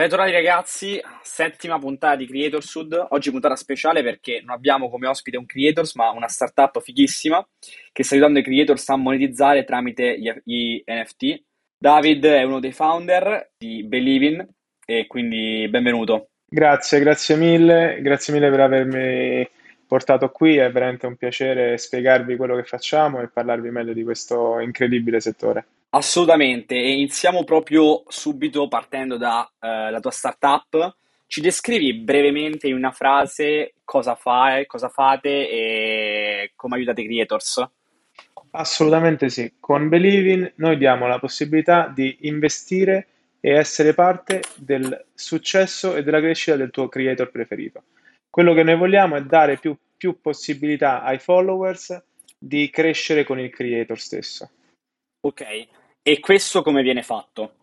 Bentornati ragazzi, settima puntata di Creatorshood. Oggi puntata speciale perché non abbiamo come ospite un creators, ma una startup fighissima che sta aiutando i creators a monetizzare tramite gli, gli NFT. David è uno dei founder di Believin e quindi benvenuto. Grazie, grazie mille, grazie mille per avermi portato qui, è veramente un piacere spiegarvi quello che facciamo e parlarvi meglio di questo incredibile settore. Assolutamente, e iniziamo proprio subito partendo dalla eh, tua startup. Ci descrivi brevemente in una frase cosa fai, cosa fate e come aiutate i creators? Assolutamente sì. Con Believin noi diamo la possibilità di investire e essere parte del successo e della crescita del tuo creator preferito. Quello che noi vogliamo è dare più, più possibilità ai followers di crescere con il creator stesso. Ok, e questo come viene fatto?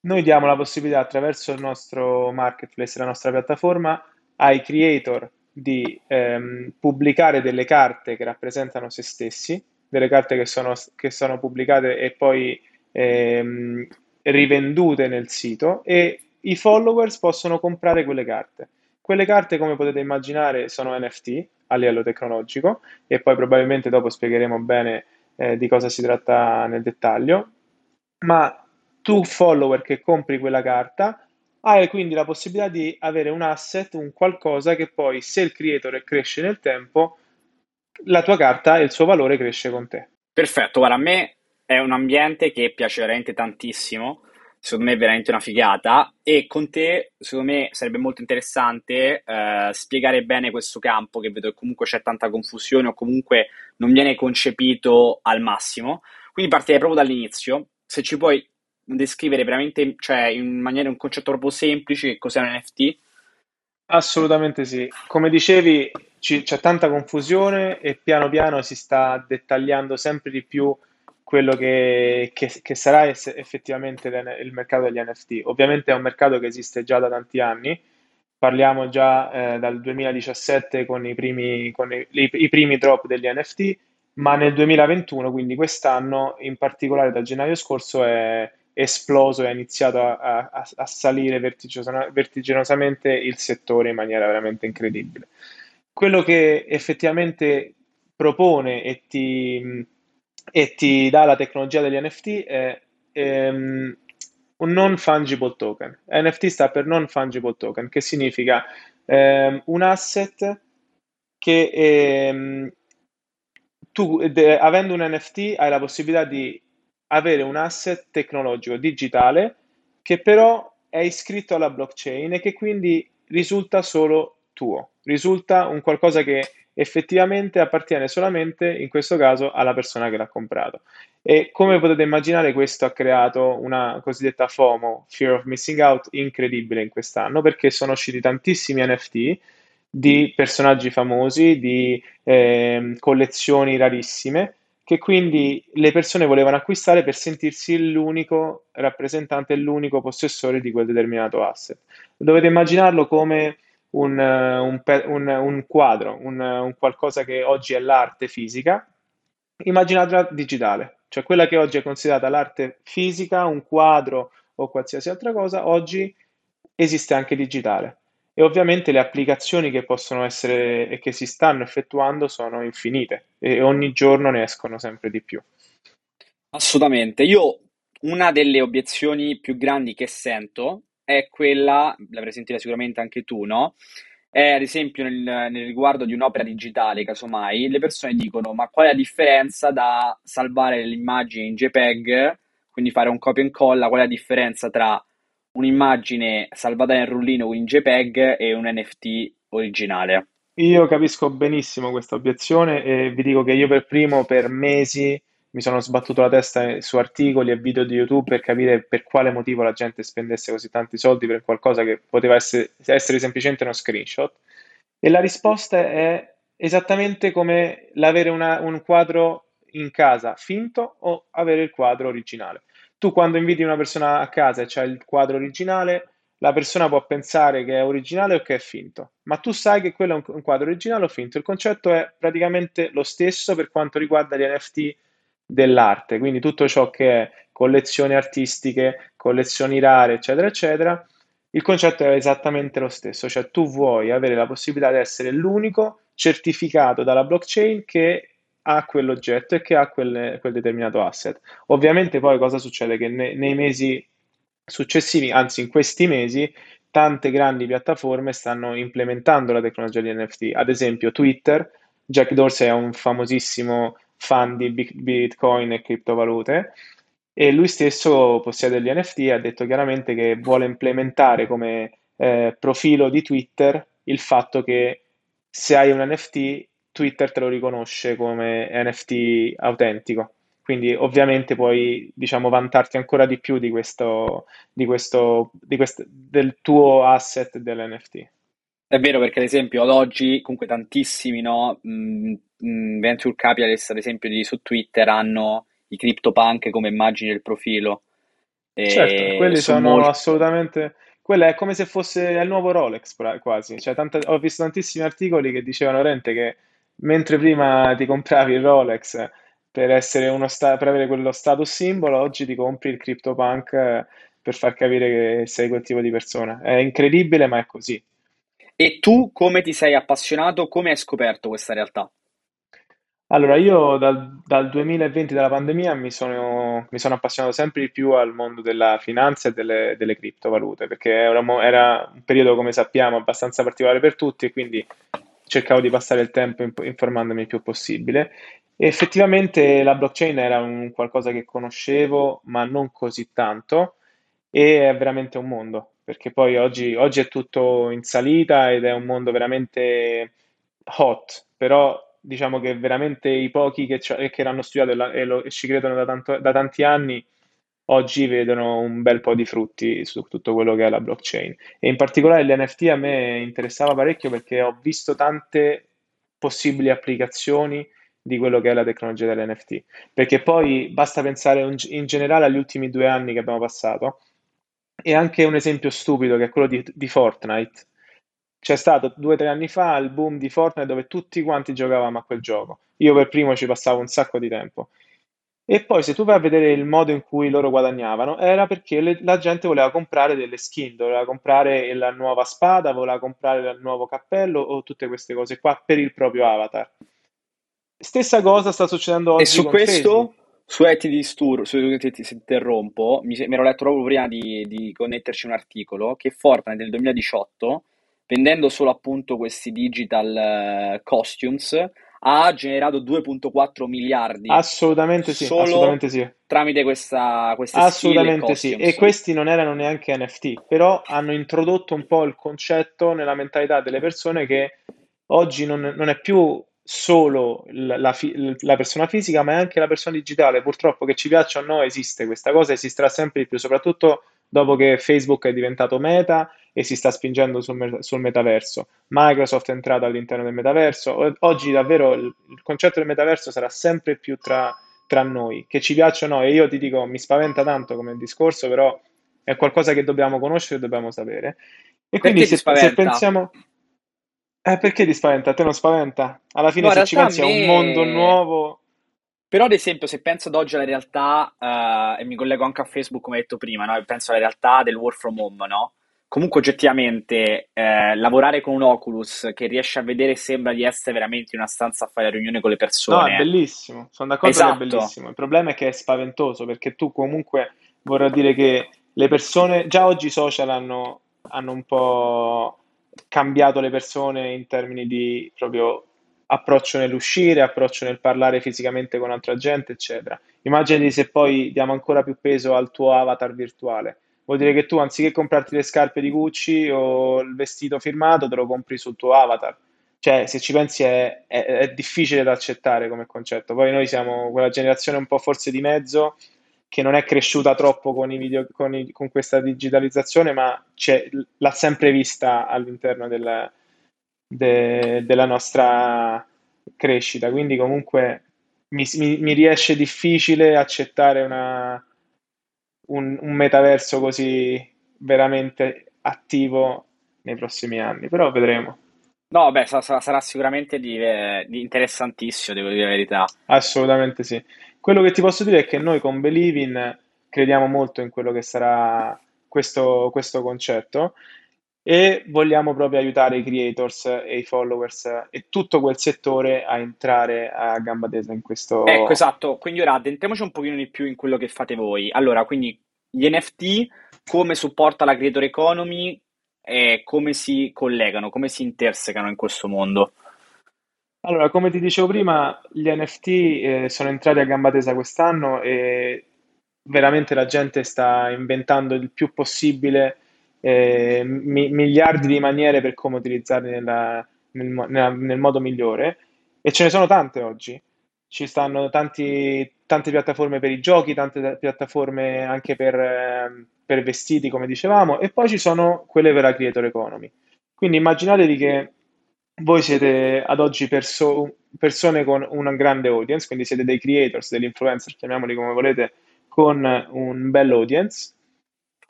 Noi diamo la possibilità attraverso il nostro marketplace, la nostra piattaforma, ai creator di ehm, pubblicare delle carte che rappresentano se stessi, delle carte che sono, che sono pubblicate e poi ehm, rivendute nel sito e i followers possono comprare quelle carte. Quelle carte, come potete immaginare, sono NFT a livello tecnologico e poi probabilmente dopo spiegheremo bene eh, di cosa si tratta nel dettaglio, ma tu follower che compri quella carta hai quindi la possibilità di avere un asset, un qualcosa che poi se il creator cresce nel tempo, la tua carta e il suo valore cresce con te. Perfetto, guarda, a me è un ambiente che piace veramente tantissimo, secondo me è veramente una figata e con te secondo me sarebbe molto interessante eh, spiegare bene questo campo che vedo che comunque c'è tanta confusione o comunque non viene concepito al massimo. Quindi partirei proprio dall'inizio, se ci puoi descrivere veramente, cioè in maniera un concetto proprio semplice che cos'è un NFT? Assolutamente sì. Come dicevi, c- c'è tanta confusione e piano piano si sta dettagliando sempre di più quello che, che, che sarà effettivamente il mercato degli NFT. Ovviamente è un mercato che esiste già da tanti anni, parliamo già eh, dal 2017 con, i primi, con i, i, primi drop degli NFT, ma nel 2021, quindi quest'anno, in particolare da gennaio scorso, è esploso e ha iniziato a, a, a salire vertiginosamente il settore in maniera veramente incredibile. Quello che effettivamente propone e ti e ti dà la tecnologia degli NFT è ehm, un non fungible token. NFT sta per non fungible token, che significa ehm, un asset che ehm, tu, de, avendo un NFT, hai la possibilità di avere un asset tecnologico digitale che però è iscritto alla blockchain e che quindi risulta solo tuo, risulta un qualcosa che effettivamente appartiene solamente, in questo caso, alla persona che l'ha comprato. E come potete immaginare, questo ha creato una cosiddetta FOMO, Fear of Missing Out, incredibile in quest'anno, perché sono usciti tantissimi NFT di personaggi famosi, di eh, collezioni rarissime, che quindi le persone volevano acquistare per sentirsi l'unico rappresentante, l'unico possessore di quel determinato asset. Dovete immaginarlo come un, un, un, un quadro, un, qualcosa che oggi è l'arte fisica, immaginatela digitale, cioè quella che oggi è considerata l'arte fisica, un quadro o qualsiasi altra cosa, oggi esiste anche digitale. E ovviamente le applicazioni che possono essere e che si stanno effettuando sono infinite e ogni giorno ne escono sempre di più. Assolutamente. Io una delle obiezioni più grandi che sento è quella, l'avrai sentita sicuramente anche tu, no? È ad esempio nel, nel riguardo di un'opera digitale, casomai, le persone dicono: ma qual è la differenza da salvare l'immagine in JPEG, quindi fare un copia e incolla? Qual è la differenza tra un'immagine salvata nel rullino in JPEG e un NFT originale? Io capisco benissimo questa obiezione e vi dico che io per primo per mesi mi sono sbattuto la testa su articoli e video di YouTube per capire per quale motivo la gente spendesse così tanti soldi per qualcosa che poteva essere, essere semplicemente uno screenshot. E la risposta è esattamente come l'avere una, un quadro in casa finto o avere il quadro originale. Tu quando inviti una persona a casa e c'è il quadro originale, la persona può pensare che è originale o che è finto, ma tu sai che quello è un, quadro originale o finto. Il concetto è praticamente lo stesso per quanto riguarda gli NFT dell'arte, quindi tutto ciò che è collezioni artistiche, collezioni rare, eccetera, eccetera, il concetto è esattamente lo stesso, cioè tu vuoi avere la possibilità di essere l'unico certificato dalla blockchain che ha quell'oggetto e che ha quel, quel determinato asset. Ovviamente poi cosa succede? Che ne, nei mesi successivi, anzi in questi mesi, tante grandi piattaforme stanno implementando la tecnologia di NFT. Ad esempio Twitter, Jack Dorsey è un famosissimo fan di Bitcoin e criptovalute e lui stesso possiede gli NFT ha detto chiaramente che vuole implementare come eh, profilo di Twitter il fatto che se hai un NFT, Twitter te lo riconosce come NFT autentico. Quindi ovviamente puoi, diciamo, vantarti ancora di più di questo, di questo, di questo, del tuo asset dell'NFT. È vero perché ad esempio ad oggi comunque tantissimi no, mh, mh, venture capitalist ad esempio di, su Twitter hanno i CryptoPunk come immagini del profilo. Certo, E quelli su sono molti... assolutamente... Quello è come se fosse il nuovo Rolex, pra- quasi. Cioè, tante- Ho visto tantissimi articoli che dicevano veramente che mentre prima ti compravi il Rolex per essere uno sta- per avere quello status simbolo, oggi ti compri il CryptoPunk per far capire che sei quel tipo di persona. È incredibile, ma è così. E tu come ti sei appassionato, come hai scoperto questa realtà? Allora, io dal, dal 2020, dalla pandemia, mi sono, mi sono appassionato sempre di più al mondo della finanza e delle, delle criptovalute, perché era, era un periodo, come sappiamo, abbastanza particolare per tutti e quindi cercavo di passare il tempo in- informandomi il più possibile. E effettivamente la blockchain era un qualcosa che conoscevo, ma non così tanto, e è veramente un mondo, perché poi oggi, oggi è tutto in salita ed è un mondo veramente hot, però diciamo che veramente i pochi che, che l'hanno studiato e, la- e lo- e ci credono da, tanto- da tanti anni, oggi vedono un bel po' di frutti su tutto quello che è la blockchain. E in particolare l'NFT a me interessava parecchio perché ho visto tante possibili applicazioni di quello che è la tecnologia dell'NFT. Perché poi basta pensare in generale agli ultimi due anni che abbiamo passato. E anche un esempio stupido che è quello di, di Fortnite. C'è stato due o tre anni fa il boom di Fortnite dove tutti quanti giocavamo a quel gioco. Io per primo ci passavo un sacco di tempo. E poi se tu vai a vedere il modo in cui loro guadagnavano, era perché le- la gente voleva comprare delle skin, voleva comprare la nuova spada, voleva comprare il nuovo cappello o tutte queste cose qua per il proprio avatar. Stessa cosa sta succedendo E oggi su con Facebook. Su eh, ti disturbo, su, ti, ti- ti interrompo, mi, se- mi ero letto proprio prima di, di connetterci un articolo che Fortnite nel 2018, vendendo solo appunto questi digital eh, costumes, ha generato 2,4 miliardi. Assolutamente sì, solo assolutamente sì. tramite questa, queste Assolutamente sì, e questi non erano neanche NFT, però hanno introdotto un po' il concetto nella mentalità delle persone che oggi non, non è più solo la, fi- la persona fisica, ma è anche la persona digitale. Purtroppo, che ci piaccia o no, esiste questa cosa, esisterà sempre di più, soprattutto dopo che Facebook è diventato Meta e si sta spingendo sul, sul metaverso. Microsoft è entrato all'interno del metaverso. Oggi davvero il, il concetto del metaverso sarà sempre più tra tra noi, che ci piacciono o no, e io ti dico, mi spaventa tanto come discorso, però è qualcosa che dobbiamo conoscere e dobbiamo sapere. E quindi se, se pensiamo, eh, perché ti spaventa? A te non spaventa? Alla No, fine in se ci pensi è un mondo me... nuovo, Però, ad esempio, se penso ad oggi alla realtà, eh, e mi collego anche a Facebook, come detto prima, no? Penso alla realtà del work from home, no? Comunque, oggettivamente, eh, lavorare con un Oculus che riesce a vedere sembra di essere veramente in una stanza a fare riunione con le No, è persone. bellissimo, sono d'accordo che è Esatto. bellissimo. Il problema è che è spaventoso perché tu comunque vorrà dire che le persone, già oggi i social hanno, hanno un po' cambiato le persone in termini di proprio approccio nell'uscire, approccio nel parlare fisicamente con altra gente, eccetera. Immagini se poi diamo ancora più peso al tuo avatar virtuale. Vuol dire che tu anziché comprarti le scarpe di Gucci o il vestito firmato, te lo compri sul tuo avatar. Cioè, se ci pensi è, è- è difficile da accettare come concetto. Poi noi siamo quella generazione un po' forse di mezzo che non è cresciuta troppo con i video, con, i- con questa digitalizzazione, ma c'è- l'ha sempre vista all'interno del- de- della nostra crescita. Quindi comunque mi, mi- mi riesce difficile accettare una- un, un metaverso così veramente attivo nei prossimi anni, però vedremo. No, beh, sa- sa- sarà sicuramente di, eh, di interessantissimo, devo dire la verità. Assolutamente sì. Quello che ti posso dire è che noi con Believin crediamo molto in quello che sarà questo, questo concetto e vogliamo proprio aiutare i creators e i followers e tutto quel settore a entrare a gamba tesa in Ecco, questo... esatto. Quindi ora addentriamoci un pochino di più in quello che fate voi. Allora, quindi gli NFT, come supporta la creator economy e come si collegano, come si intersecano in questo mondo? Allora, come ti dicevo prima, gli NFT eh, sono entrati a gamba tesa quest'anno e veramente la gente sta inventando il più possibile eh, mi- miliardi di maniere per come utilizzarli nella- nel, mo- nella- nel modo migliore e ce ne sono tante oggi. Ci stanno tanti- tante piattaforme per i giochi, tante ta- piattaforme anche per, ehm, per vestiti, come dicevamo, e poi ci sono quelle per la creator economy. Quindi immaginatevi che voi siete ad oggi perso- persone con una grande audience, quindi siete dei creators, degli influencer, chiamiamoli come volete, con un bel audience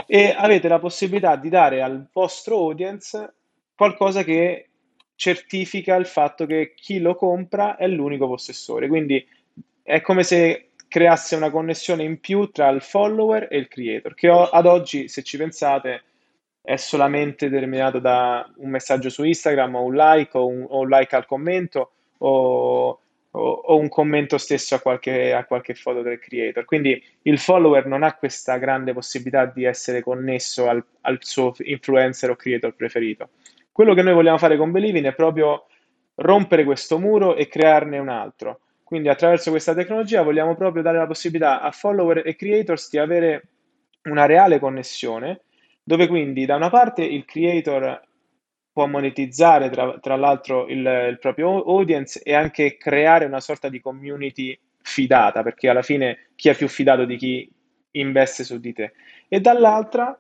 e avete la possibilità di dare al vostro audience qualcosa che certifica il fatto che chi lo compra è l'unico possessore. Quindi è come se creasse una connessione in più tra il follower e il creator, che ad oggi, se ci pensate, è solamente determinato da un messaggio su Instagram o un like o un, o un like al commento o, o- o un commento stesso a qualche, a qualche foto del creator. Quindi il follower non ha questa grande possibilità di essere connesso al, al suo influencer o creator preferito. Quello che noi vogliamo fare con Believing è proprio rompere questo muro e crearne un altro. Quindi attraverso questa tecnologia vogliamo proprio dare la possibilità a follower e creators di avere una reale connessione, dove quindi da una parte il creator può monetizzare tra, tra l'altro il, il proprio audience e anche creare una sorta di community fidata, perché alla fine chi è più fidato di chi investe su di te. E dall'altra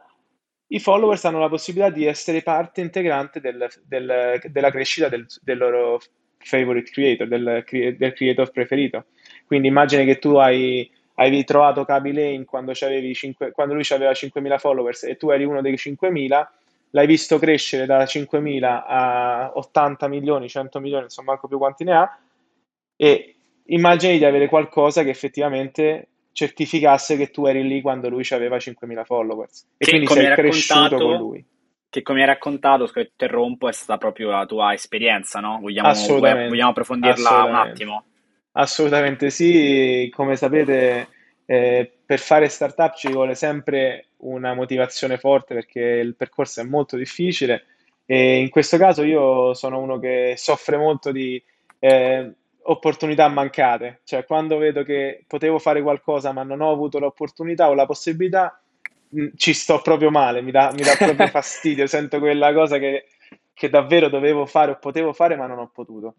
i followers hanno la possibilità di essere parte integrante del- del- della crescita del, del loro favorite creator, del, del creator preferito. Quindi immagina che tu hai, hai trovato Kaby Lane quando, quando lui aveva 5.000 followers e tu eri uno dei 5.000, l'hai visto crescere da 5.000 a 80 milioni, 100 milioni, insomma, manco più quanti ne ha, e immagini di avere qualcosa che effettivamente certificasse che tu eri lì quando lui aveva 5.000 followers e Che quindi sei cresciuto con lui. che come hai raccontato, scusa, interrompo, è stata proprio la tua esperienza, no? Vogliamo, vogliamo approfondirla un attimo? Assolutamente sì, come sapete, eh, per fare startup ci vuole sempre una motivazione forte perché il percorso è molto difficile e in questo caso io sono uno che soffre molto di eh, opportunità mancate, cioè quando vedo che potevo fare qualcosa ma non ho avuto l'opportunità o la possibilità, mh, ci sto proprio male, mi dà, mi dà proprio fastidio, sento quella cosa che, che davvero dovevo fare o potevo fare ma non ho potuto.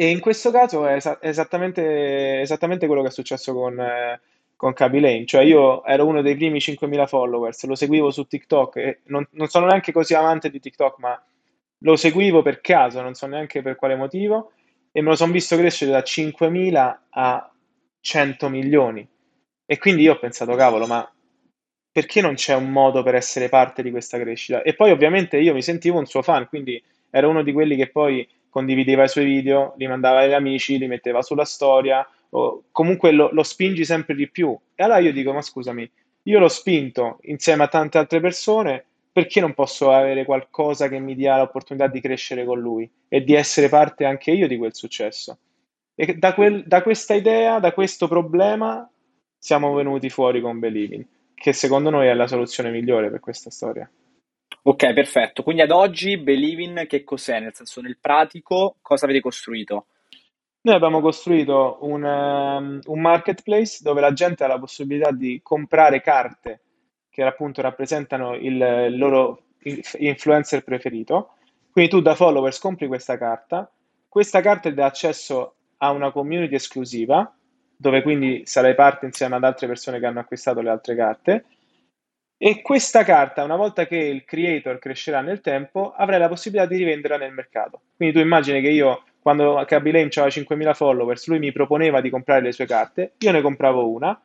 E in questo caso è esa- esattamente, esattamente quello che è successo con, eh, con Kaby Lane. Cioè io ero uno dei primi 5.000 followers, lo seguivo su TikTok e non, non sono neanche così amante di TikTok, ma lo seguivo per caso, non so neanche per quale motivo, e me lo sono visto crescere da 5.000 a 100 milioni. E quindi io ho pensato, cavolo, ma perché non c'è un modo per essere parte di questa crescita? E poi ovviamente io mi sentivo un suo fan, quindi ero uno di quelli che poi condivideva i suoi video, li mandava agli amici, li metteva sulla storia, o comunque lo, lo spingi sempre di più. E allora io dico, ma scusami, io l'ho spinto insieme a tante altre persone, perché non posso avere qualcosa che mi dia l'opportunità di crescere con lui e di essere parte anche io di quel successo? E da, quel- da questa idea, da questo problema, siamo venuti fuori con Believing, che secondo noi è la soluzione migliore per questa storia. Ok, perfetto. Quindi ad oggi Believing che cos'è? Nel senso, nel pratico, cosa avete costruito? Noi abbiamo costruito un, ehm, un marketplace dove la gente ha la possibilità di comprare carte che appunto rappresentano il, il loro inf- influencer preferito. Quindi tu da followers compri questa carta, questa carta ti dà accesso a una community esclusiva, dove quindi sarai parte insieme ad altre persone che hanno acquistato le altre carte. E questa carta, una volta che il creator crescerà nel tempo, avrai la possibilità di rivenderla nel mercato. Quindi tu immagini che io, quando Kaby Lane aveva 5.000 followers, lui mi proponeva di comprare le sue carte, io ne compravo una,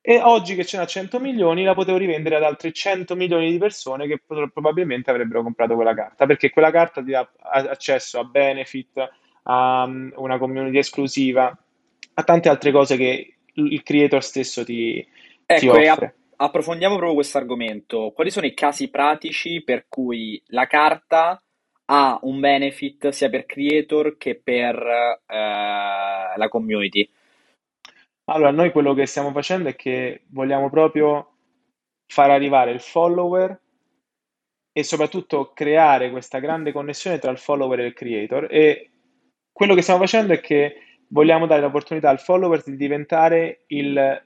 e oggi che ce n'ha 100 milioni, la potevo rivendere ad altri 100 milioni di persone che probabilmente avrebbero comprato quella carta, perché quella carta ti dà accesso a benefit, a um, una community esclusiva, a tante altre cose che il creator stesso ti, ti Ecco, app- offre. Approfondiamo proprio questo argomento. Quali sono i casi pratici per cui la carta ha un benefit sia per creator che per eh, la community? Allora, noi quello che stiamo facendo è che vogliamo proprio far arrivare il follower e soprattutto creare questa grande connessione tra il follower e il creator. E quello che stiamo facendo è che vogliamo dare l'opportunità al follower di diventare il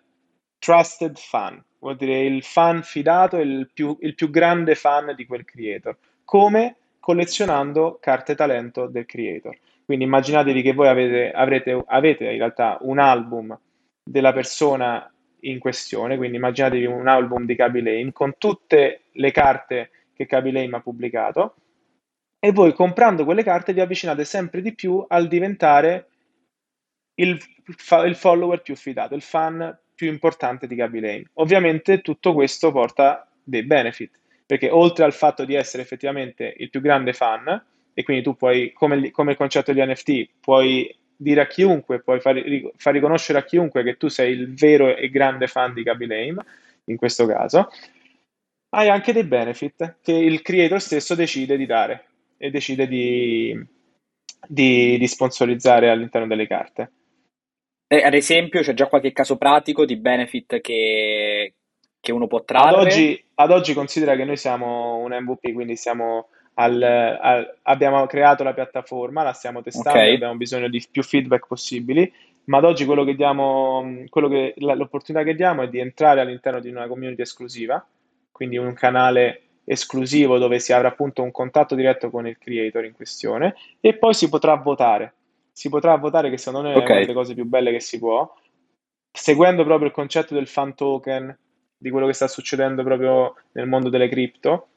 trusted fan, vuol dire il fan fidato, il più, il più grande fan di quel creator. Come? Collezionando carte talento del creator. Quindi immaginatevi che voi avete, avrete, avete in realtà un album della persona in questione, quindi immaginatevi un album di Kaby Lane con tutte le carte che Kaby Lane ha pubblicato e voi comprando quelle carte vi avvicinate sempre di più al diventare il, il follower più fidato, il fan più importante di Kaby Lane. Ovviamente tutto questo porta dei benefit, perché oltre al fatto di essere effettivamente il più grande fan, e quindi tu puoi, come, come il concetto di NFT, puoi dire a chiunque, puoi far, far, riconoscere a chiunque che tu sei il vero e grande fan di Kaby Lane, in questo caso, hai anche dei benefit che il creator stesso decide di dare e decide di, di, di sponsorizzare all'interno delle carte. E, ad esempio, c'è già qualche caso pratico di benefit che, che uno può Ad trarre? oggi, ad oggi considera che noi siamo un MVP, quindi siamo al- al- abbiamo creato la piattaforma, la stiamo testando e abbiamo bisogno di più feedback possibili, ma ad oggi quello che diamo, quello che, l'opportunità che diamo è di entrare all'interno di una community esclusiva, quindi un canale esclusivo dove si avrà appunto un contatto diretto con il creator in questione e poi si potrà votare. Si potrà votare, che secondo me è ok. una delle cose più belle che si può, seguendo proprio il concetto del fan token, di quello che sta succedendo proprio nel mondo delle cripto,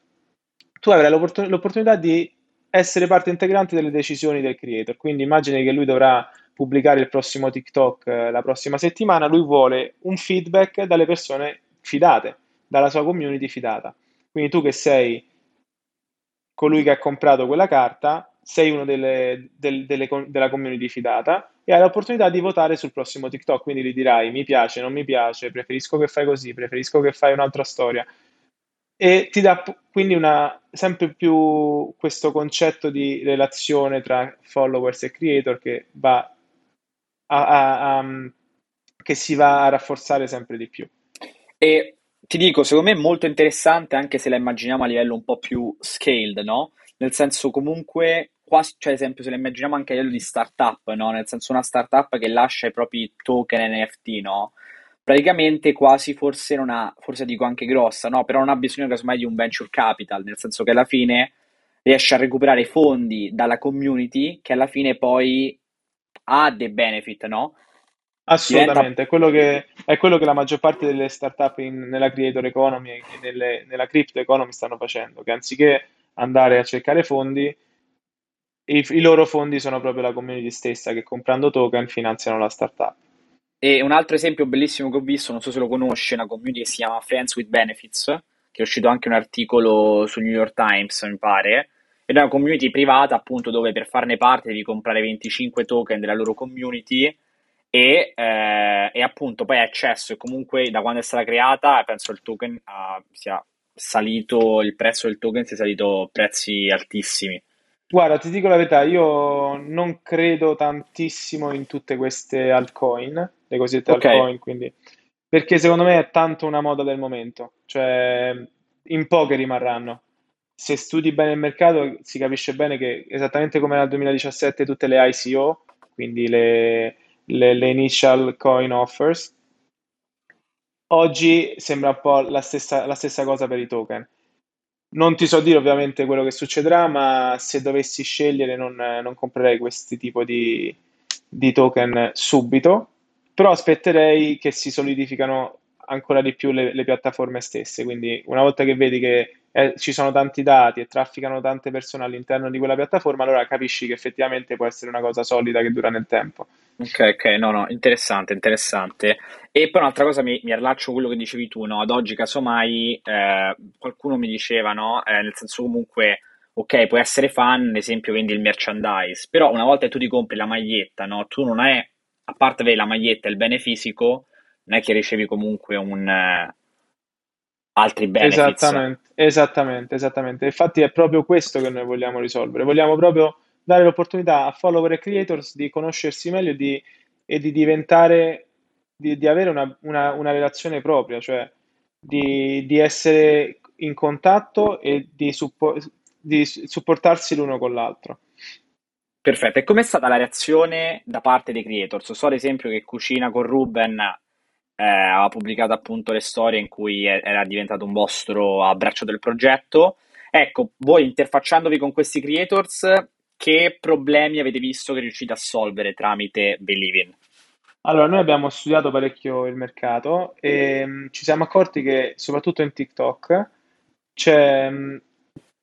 tu avrai l'opportun- l'opportunità di essere parte integrante delle decisioni del creator. Quindi immagini che lui dovrà pubblicare il prossimo TikTok eh, la prossima settimana, lui vuole un feedback dalle persone fidate, dalla sua community fidata. Quindi tu che sei colui che ha comprato quella carta, sei uno delle- del- delle della community fidata e hai l'opportunità di votare sul prossimo TikTok. Quindi gli dirai mi piace, non mi piace, preferisco che fai così, preferisco che fai un'altra storia. E ti dà quindi una, sempre più questo concetto di relazione tra followers e creator che va a, a- a- che si va a rafforzare sempre di più. E ti dico, secondo me è molto interessante anche se la immaginiamo a livello un po' più scaled, no? Nel senso comunque, quasi, cioè ad esempio se la immaginiamo anche a livello di startup, no? Nel senso una startup che lascia i propri token NFT, no? Praticamente quasi forse non ha, forse dico anche grossa, no? Però non ha bisogno casomai di un venture capital, nel senso che alla fine riesce a recuperare fondi dalla community che alla fine poi ha dei benefit, no? Assolutamente, è quello che, è quello che la maggior parte delle startup in- nella creator economy e nelle- nella crypto economy stanno facendo, che anziché andare a cercare fondi, i, i loro fondi sono proprio la community stessa che comprando token finanziano la startup. E un altro esempio bellissimo che ho visto, non so se lo conosci, è una community che si chiama Friends with Benefits, che è uscito anche un articolo sul New York Times, mi pare, ed è una community privata appunto dove per farne parte devi comprare 25 token della loro community e, eh, e appunto poi hai accesso e comunque da quando è stata creata penso il token ah, sia salito, il prezzo del token sia salito prezzi altissimi. Guarda, ti dico la verità, io non credo tantissimo in tutte queste altcoin, le cosiddette Ok, altcoin, quindi, perché secondo me è tanto una moda del momento, cioè in poche rimarranno. Se studi bene il mercato si capisce bene che esattamente come nel 2017 tutte le ICO, quindi le, le- le Initial Coin Offers, oggi sembra un po' la stessa, la stessa cosa per i token. Non ti so dire ovviamente quello che succederà, ma se dovessi scegliere non, non comprerei questi tipo di, di token subito, però aspetterei che si solidificano ancora di più le, le piattaforme stesse. Quindi una volta che vedi che eh, ci sono tanti dati e trafficano tante persone all'interno di quella piattaforma, allora capisci che effettivamente può essere una cosa solida che dura nel tempo. Ok, ok, no, no, interessante, interessante. E poi un'altra cosa mi, mi allaccio a quello che dicevi tu, no? Ad oggi, casomai, eh, qualcuno mi diceva, no? Eh, nel senso comunque, ok, puoi essere fan, ad esempio vendi il merchandise, però una volta che tu ti compri la maglietta, no? Tu non hai, a parte avere la maglietta e il bene fisico, non è che ricevi comunque un, eh, altri benefits. Esattamente, esattamente, esattamente. Infatti è proprio questo che noi vogliamo risolvere. Vogliamo proprio dare l'opportunità a follower e creators di conoscersi meglio e di, e di diventare, di, di avere una, una, una, relazione propria, cioè di, di, essere in contatto e di, suppo- di supportarsi l'uno con l'altro. Perfetto, e com'è stata la reazione da parte dei creators? So ad esempio che Cucina con Ruben eh, aveva pubblicato appunto le storie in cui era diventato un vostro abbraccio del progetto. Ecco, voi interfacciandovi con questi creators, che problemi avete visto che riuscite a solvere tramite Believin? Allora, noi abbiamo studiato parecchio il mercato e mm, ci siamo accorti che soprattutto in TikTok c'è mm,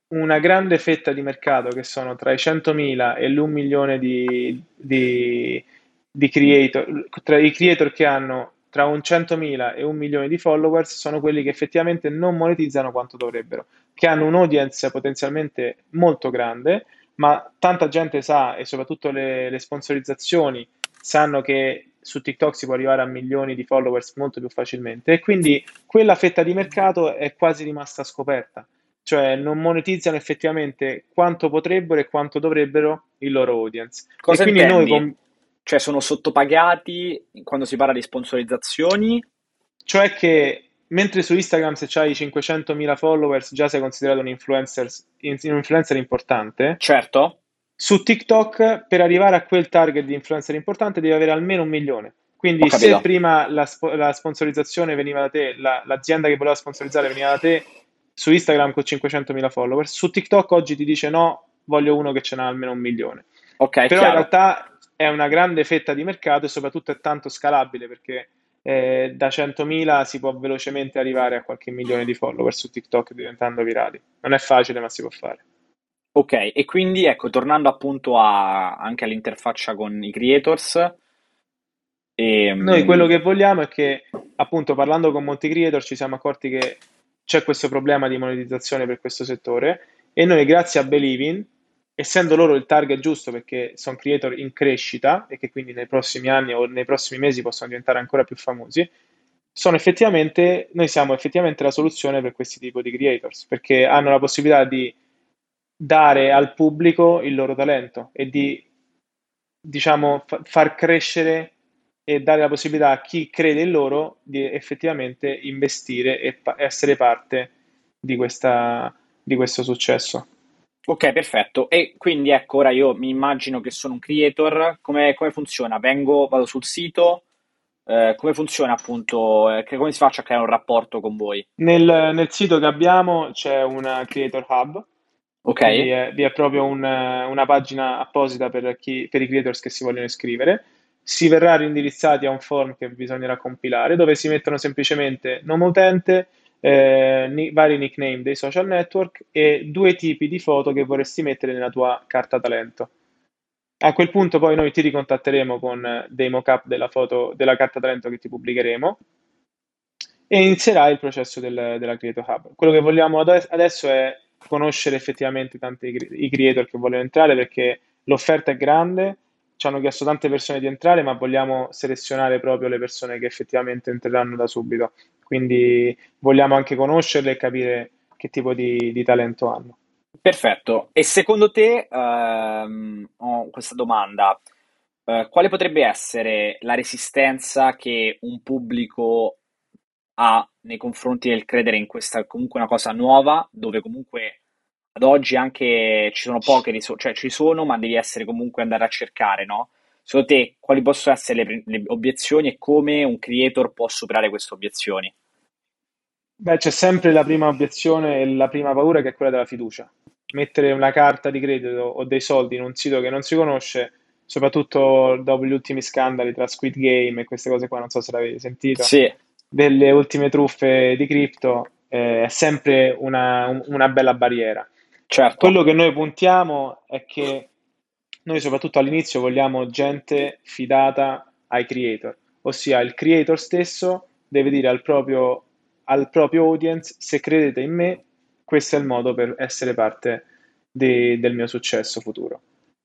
una grande fetta di mercato che sono tra i 100.000 e l'1 milione di, di, di creator, tra i creator che hanno tra un 100.000 e un milione di followers sono quelli che effettivamente non monetizzano quanto dovrebbero, che hanno un'audience potenzialmente molto grande, ma tanta gente sa, e soprattutto le, le sponsorizzazioni sanno che su TikTok si può arrivare a milioni di followers molto più facilmente e quindi quella fetta di mercato è quasi rimasta scoperta, cioè non monetizzano effettivamente quanto potrebbero e quanto dovrebbero il loro audience. Cosa e quindi intendi? noi cioè sono sottopagati quando si parla di sponsorizzazioni? Cioè che mentre su Instagram se hai 500.000 followers già sei considerato un influencer, un influencer importante. Certo. Su TikTok per arrivare a quel target di influencer importante devi avere almeno un milione. Quindi se prima la, la, sponsorizzazione veniva da te, la, l'azienda che voleva sponsorizzare veniva da te su Instagram con 500.000 followers, su TikTok oggi ti dice no, voglio uno che ce n'ha almeno un milione. Ok, Però chiaro. in realtà è una grande fetta di mercato e soprattutto è tanto scalabile perché eh, da 100.000 si può velocemente arrivare a qualche milione di follower su TikTok diventando virali. Non è facile, ma si può fare. Ok, e quindi ecco, tornando appunto a, anche all'interfaccia con i creators. E, ehm, Noi quello che vogliamo è che, appunto, parlando con molti creator, ci siamo accorti che c'è questo problema di monetizzazione per questo settore e noi, grazie a Believing, essendo loro il target giusto perché sono creator in crescita e che quindi nei prossimi anni o nei prossimi mesi possono diventare ancora più famosi, sono effettivamente, noi siamo effettivamente la soluzione per questi tipi di creators perché hanno la possibilità di dare al pubblico il loro talento e di, diciamo, fa- far crescere e dare la possibilità a chi crede in loro di effettivamente investire e pa- essere parte di, questa, di questo successo. Ok, perfetto. E quindi ecco, ora io mi immagino che sono un creator. Come, come funziona? Vengo, vado sul sito, eh, come funziona appunto? Eh, come si faccia a creare un rapporto con voi? Nel, nel sito che abbiamo c'è una Creator Hub. Ok. Vi è, vi è proprio un, una pagina apposita per, chi, per i creators che si vogliono iscrivere. Si verrà rindirizzati a un form che bisognerà compilare, dove si mettono semplicemente nome utente, eh, vari nickname dei social network e due tipi di foto che vorresti mettere nella tua carta talento. A quel punto poi noi ti ricontatteremo con dei mock-up della foto della carta talento che ti pubblicheremo e inizierai il processo del, della Creator Hub. Quello che vogliamo adesso è conoscere effettivamente tanti i creator che vogliono entrare perché l'offerta è grande, ci hanno chiesto tante persone di entrare, ma vogliamo selezionare proprio le persone che effettivamente entreranno da subito. Quindi vogliamo anche conoscerle e capire che tipo di, di talento hanno. Perfetto. E secondo te, ehm, ho questa domanda, eh, quale potrebbe essere la resistenza che un pubblico ha nei confronti del credere in questa comunque una cosa nuova, dove comunque ad oggi anche ci sono poche risorse, cioè ci sono, ma devi essere comunque andare a cercare, no? Secondo te, quali possono essere le, le obiezioni e come un creator può superare queste obiezioni? Beh, c'è sempre la prima obiezione e la prima paura che è quella della fiducia. Mettere una carta di credito o dei soldi in un sito che non si conosce, soprattutto dopo gli ultimi scandali tra Squid Game e queste cose qua, non so se l'avete sentito, sì. delle ultime truffe di cripto, eh, è sempre una, una bella barriera. Certo. Quello che noi puntiamo è che noi soprattutto all'inizio vogliamo gente fidata ai creator, ossia il creator stesso deve dire al proprio, al proprio audience se credete in me, questo è il modo per essere parte de, del mio successo futuro.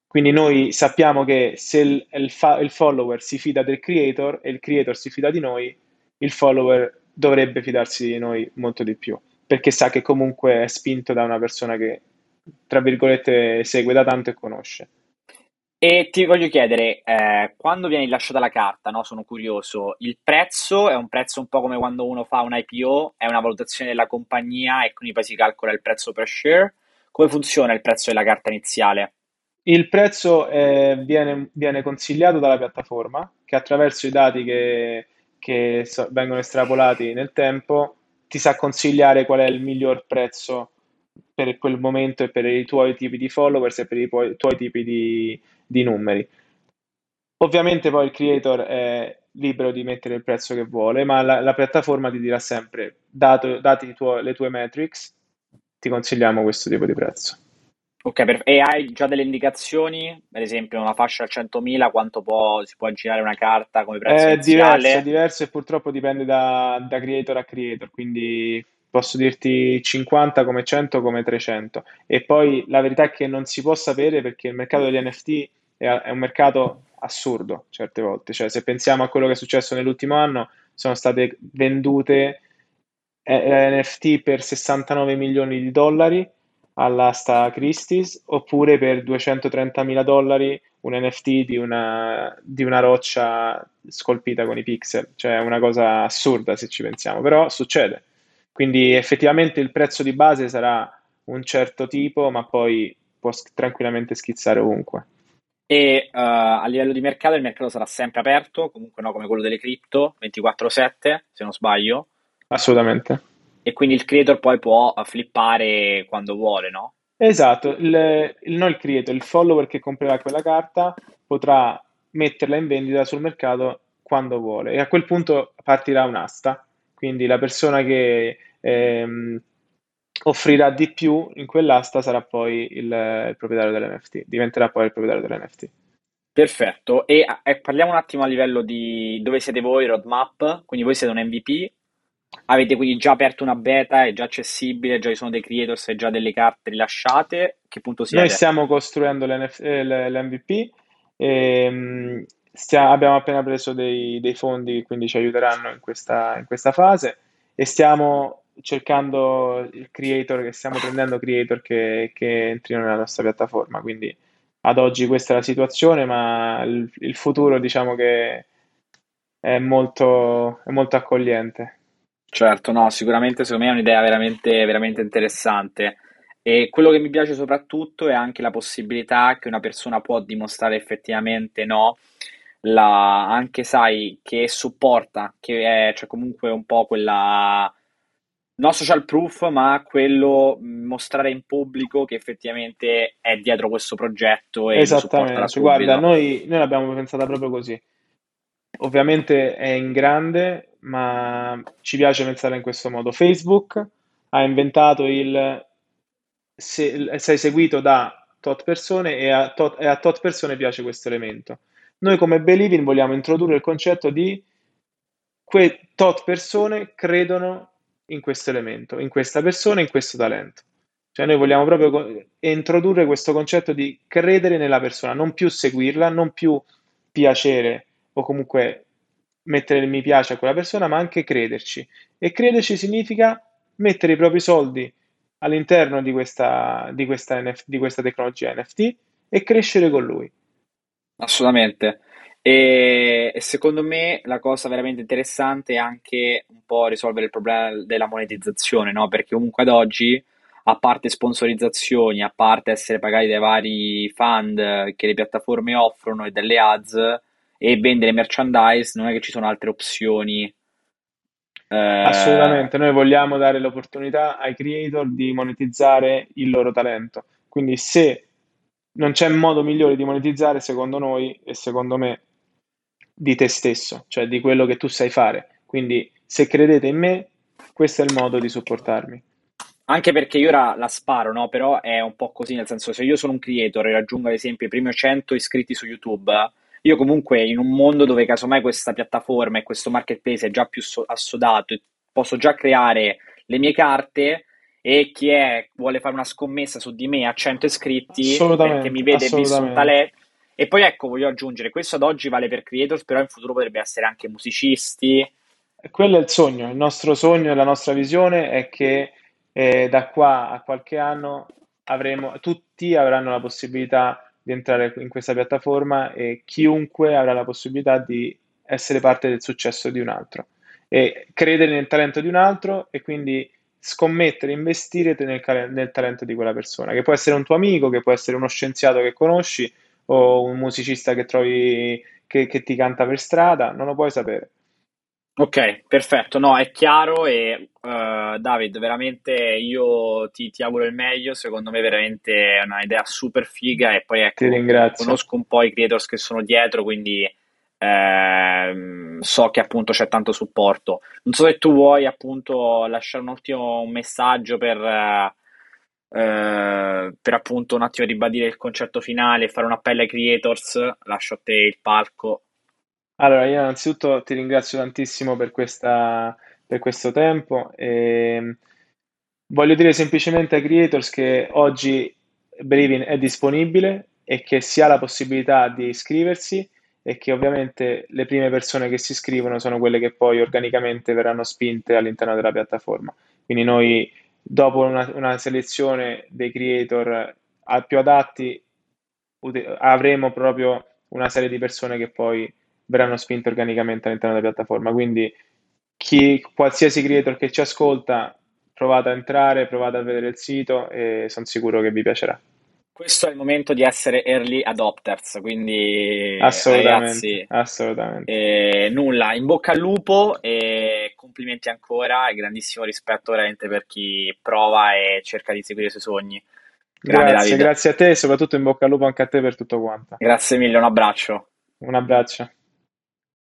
Quindi noi sappiamo che se il, il, fa, il, follower si fida del creator e il creator si fida di noi, il follower dovrebbe fidarsi di noi molto di più, perché sa che comunque è spinto da una persona che, tra virgolette, segue da tanto e conosce. E ti voglio chiedere, eh, quando viene rilasciata la carta, no? Sono curioso, il prezzo è un prezzo un po' come quando uno fa un IPO, è una valutazione della compagnia e quindi poi si calcola il prezzo per share. Come funziona il prezzo della carta iniziale? Il prezzo eh, viene, viene consigliato dalla piattaforma che attraverso i dati che, che so- vengono estrapolati nel tempo ti sa consigliare qual è il miglior prezzo per quel momento e per i tuoi tipi di followers e per i tuoi, tuoi tipi di, di numeri. Ovviamente poi il creator è libero di mettere il prezzo che vuole, ma la, la piattaforma ti dirà sempre, dato, dati tuo, le tue metrics, ti consigliamo questo tipo di prezzo. Ok, per- e hai già delle indicazioni? Ad esempio, una fascia a 100.000, quanto può, si può girare una carta come prezzo È diverso, è iniziale? diverso e purtroppo dipende da, da creator a creator, quindi posso dirti 50 come 100 come 300. E poi la verità è che non si può sapere perché il mercato degli NFT è, è un mercato assurdo certe volte. Cioè, se pensiamo a quello che è successo nell'ultimo anno, sono state vendute eh, NFT per 69 milioni di dollari all'asta Christie's oppure per 230 mila dollari un NFT di una, di una roccia scolpita con i pixel, cioè una cosa assurda se ci pensiamo, però succede. Quindi effettivamente il prezzo di base sarà un certo tipo, ma poi può tranquillamente schizzare ovunque. E eh, a livello di mercato, il mercato sarà sempre aperto, comunque no, come quello delle cripto, 24/7, se non sbaglio, Assolutamente. e quindi il creator poi può eh, flippare quando vuole, no? Esatto, il, il, non il creator, il follower che comprerà quella carta potrà metterla in vendita sul mercato quando vuole e a quel punto partirà un'asta, quindi la persona che ehm, offrirà di più in quell'asta sarà poi il, il proprietario dell'NFT, diventerà poi il proprietario dell'NFT. Perfetto. E, eh, parliamo un attimo a livello di dove siete voi, roadmap, quindi voi siete un MVP, avete quindi già aperto una beta, è già accessibile, già ci sono dei creators e già delle carte rilasciate, che punto Noi siete? stiamo costruendo l'NF eh, l'MVP e mh, stia- abbiamo appena preso dei, dei fondi che quindi ci aiuteranno in questa, in questa fase e stiamo cercando il creator, che stiamo prendendo creator che, che entrino nella nostra piattaforma. Quindi ad oggi questa è la situazione, ma il, il futuro diciamo che è molto, è molto accogliente. Certo, no, sicuramente secondo me è un'idea veramente, veramente interessante. E quello che mi piace soprattutto è anche la possibilità che una persona può dimostrare effettivamente no, la, anche sai che supporta, che è cioè comunque un po' quella, non social proof, ma quello mostrare in pubblico che effettivamente è dietro questo progetto e Esattamente, guarda, noi, noi l'abbiamo pensata proprio così. Ovviamente è in grande, ma ci piace pensare in questo modo. Facebook ha inventato il se- sei seguito da tot persone e a tot, e a tot persone piace questo elemento. Noi come Believing vogliamo introdurre il concetto di que tot persone credono in questo elemento, in questa persona, in questo talento. Cioè noi vogliamo proprio co- introdurre questo concetto di credere nella persona, non più seguirla, non più piacere o comunque mettere il mi piace a quella persona, ma anche crederci. E crederci significa mettere i propri soldi all'interno di questa, di questa, NF di questa tecnologia NFT e crescere con lui. Assolutamente. E, secondo me la cosa veramente interessante è anche un po' risolvere il problema della monetizzazione, no? Perché comunque ad oggi, a parte sponsorizzazioni, a parte essere pagati dai vari fund che le piattaforme offrono e dalle ads e vendere merchandise, non è che ci sono altre opzioni. Eh, Assolutamente, noi vogliamo dare l'opportunità ai creator di monetizzare il loro talento. Quindi se non c'è modo migliore di monetizzare, secondo noi e secondo me, di te stesso, cioè di quello che tu sai fare. Quindi se credete in me, questo è il modo di supportarmi. Anche perché io ora la sparo, no? Però è un po' così, nel senso, se io sono un creator e raggiungo ad esempio i primi 100 iscritti su YouTube, io comunque in un mondo dove casomai questa piattaforma e questo marketplace è già più so- assodato, e posso già creare le mie carte e chi è, vuole fare una scommessa su di me a 100 iscritti perché mi vede visto un talento. E poi ecco, voglio aggiungere, questo ad oggi vale per creators, però in futuro potrebbe essere anche musicisti, quello è il sogno, il nostro sogno e la nostra visione è che eh, da qua a qualche anno avremo, tutti avranno la possibilità di entrare in questa piattaforma e chiunque avrà la possibilità di essere parte del successo di un altro. E credere nel talento di un altro e quindi scommettere, investire nel, nel talento di quella persona, che può essere un tuo amico, che può essere uno scienziato che conosci o un musicista che trovi che, che ti canta per strada, non lo puoi sapere. Ok, perfetto, no, è chiaro e uh, David, veramente io ti, ti, auguro il meglio, secondo me veramente è una idea super figa e poi ecco, conosco un po' i creators che sono dietro, quindi eh, so che appunto c'è tanto supporto. Non so se tu vuoi appunto lasciare un ultimo messaggio per, eh, per appunto un attimo ribadire il concetto finale, fare un appello ai creators, lascio a te il palco. Allora, io innanzitutto ti ringrazio tantissimo per questa, per questo tempo e voglio dire semplicemente ai creators che oggi Brevin è disponibile e che si ha la possibilità di iscriversi e che ovviamente le prime persone che si iscrivono sono quelle che poi organicamente verranno spinte all'interno della piattaforma. Quindi noi dopo una, una selezione dei creator più adatti avremo proprio una serie di persone che poi verranno spinte organicamente all'interno della piattaforma. Quindi chi, qualsiasi creator che ci ascolta, provate a entrare, provate a vedere il sito e sono sicuro che vi piacerà. Questo è il momento di essere early adopters, quindi assolutamente, ragazzi, assolutamente. Eh, nulla, in bocca al lupo e complimenti ancora e grandissimo rispetto veramente per chi prova e cerca di seguire i suoi sogni. Grande grazie, grazie a te e soprattutto in bocca al lupo anche a te per tutto quanto. Grazie mille, un abbraccio. Un abbraccio.